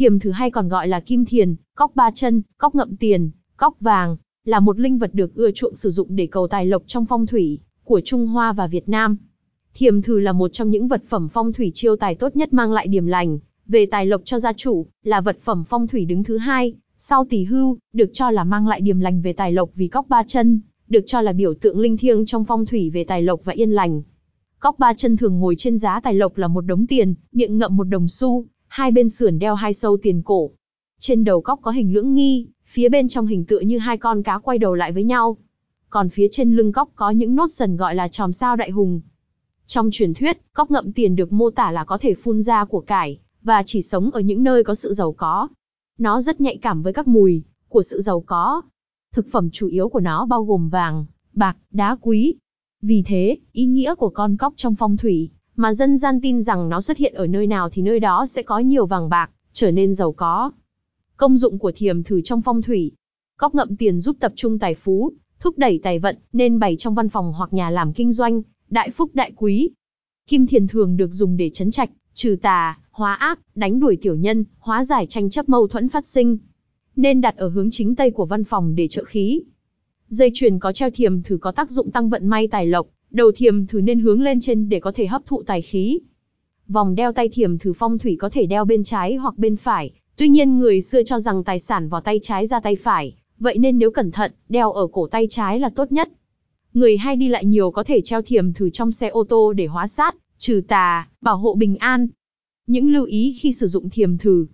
Thiềm thử hay còn gọi là kim thiền, cóc ba chân, cóc ngậm tiền, cóc vàng, là một linh vật được ưa chuộng sử dụng để cầu tài lộc trong phong thủy của Trung Hoa và Việt Nam. Thiềm thử là một trong những vật phẩm phong thủy chiêu tài tốt nhất mang lại điểm lành về tài lộc cho gia chủ, là vật phẩm phong thủy đứng thứ hai, sau tỷ hưu, được cho là mang lại điểm lành về tài lộc vì cóc ba chân, được cho là biểu tượng linh thiêng trong phong thủy về tài lộc và yên lành. Cóc ba chân thường ngồi trên giá tài lộc là một đống tiền, miệng ngậm một đồng xu, hai bên sườn đeo hai sâu tiền cổ. Trên đầu cóc có hình lưỡng nghi, phía bên trong hình tựa như hai con cá quay đầu lại với nhau. Còn phía trên lưng cóc có những nốt dần gọi là tròm sao đại hùng. Trong truyền thuyết, cóc ngậm tiền được mô tả là có thể phun ra của cải, và chỉ sống ở những nơi có sự giàu có. Nó rất nhạy cảm với các mùi của sự giàu có. Thực phẩm chủ yếu của nó bao gồm vàng, bạc, đá quý. Vì thế, ý nghĩa của con cóc trong phong thủy, mà dân gian tin rằng nó xuất hiện ở nơi nào thì nơi đó sẽ có nhiều vàng bạc, trở nên giàu có. Công dụng của thiềm thử trong phong thủy. Cóc ngậm tiền giúp tập trung tài phú, thúc đẩy tài vận, nên bày trong văn phòng hoặc nhà làm kinh doanh, đại phúc đại quý. Kim thiền thường được dùng để chấn trạch, trừ tà, hóa ác, đánh đuổi tiểu nhân, hóa giải tranh chấp mâu thuẫn phát sinh. Nên đặt ở hướng chính tây của văn phòng để trợ khí. Dây chuyền có treo thiềm thử có tác dụng tăng vận may tài lộc, đầu thiềm thử nên hướng lên trên để có thể hấp thụ tài khí. Vòng đeo tay thiềm thử phong thủy có thể đeo bên trái hoặc bên phải, tuy nhiên người xưa cho rằng tài sản vào tay trái ra tay phải, vậy nên nếu cẩn thận, đeo ở cổ tay trái là tốt nhất. Người hay đi lại nhiều có thể treo thiềm thử trong xe ô tô để hóa sát, trừ tà, bảo hộ bình an. Những lưu ý khi sử dụng thiềm thử.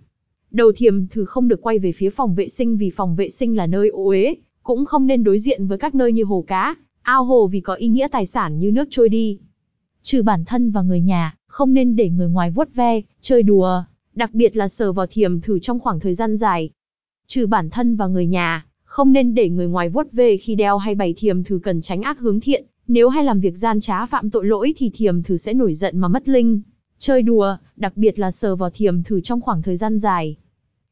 Đầu thiềm thử không được quay về phía phòng vệ sinh vì phòng vệ sinh là nơi ô uế, cũng không nên đối diện với các nơi như hồ cá, ao hồ vì có ý nghĩa tài sản như nước trôi đi. Trừ bản thân và người nhà, không nên để người ngoài vuốt ve, chơi đùa, đặc biệt là sờ vào thiềm thử trong khoảng thời gian dài. Trừ bản thân và người nhà, không nên để người ngoài vuốt về khi đeo hay bày thiềm thử cần tránh ác hướng thiện, nếu hay làm việc gian trá phạm tội lỗi thì thiềm thử sẽ nổi giận mà mất linh. Chơi đùa, đặc biệt là sờ vào thiềm thử trong khoảng thời gian dài.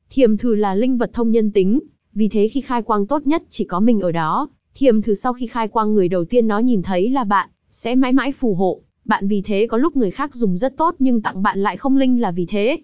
Thiềm thử là linh vật thông nhân tính, vì thế khi khai quang tốt nhất chỉ có mình ở đó. Thiềm thử sau khi khai quang người đầu tiên nó nhìn thấy là bạn, sẽ mãi mãi phù hộ. Bạn vì thế có lúc người khác dùng rất tốt nhưng tặng bạn lại không linh là vì thế.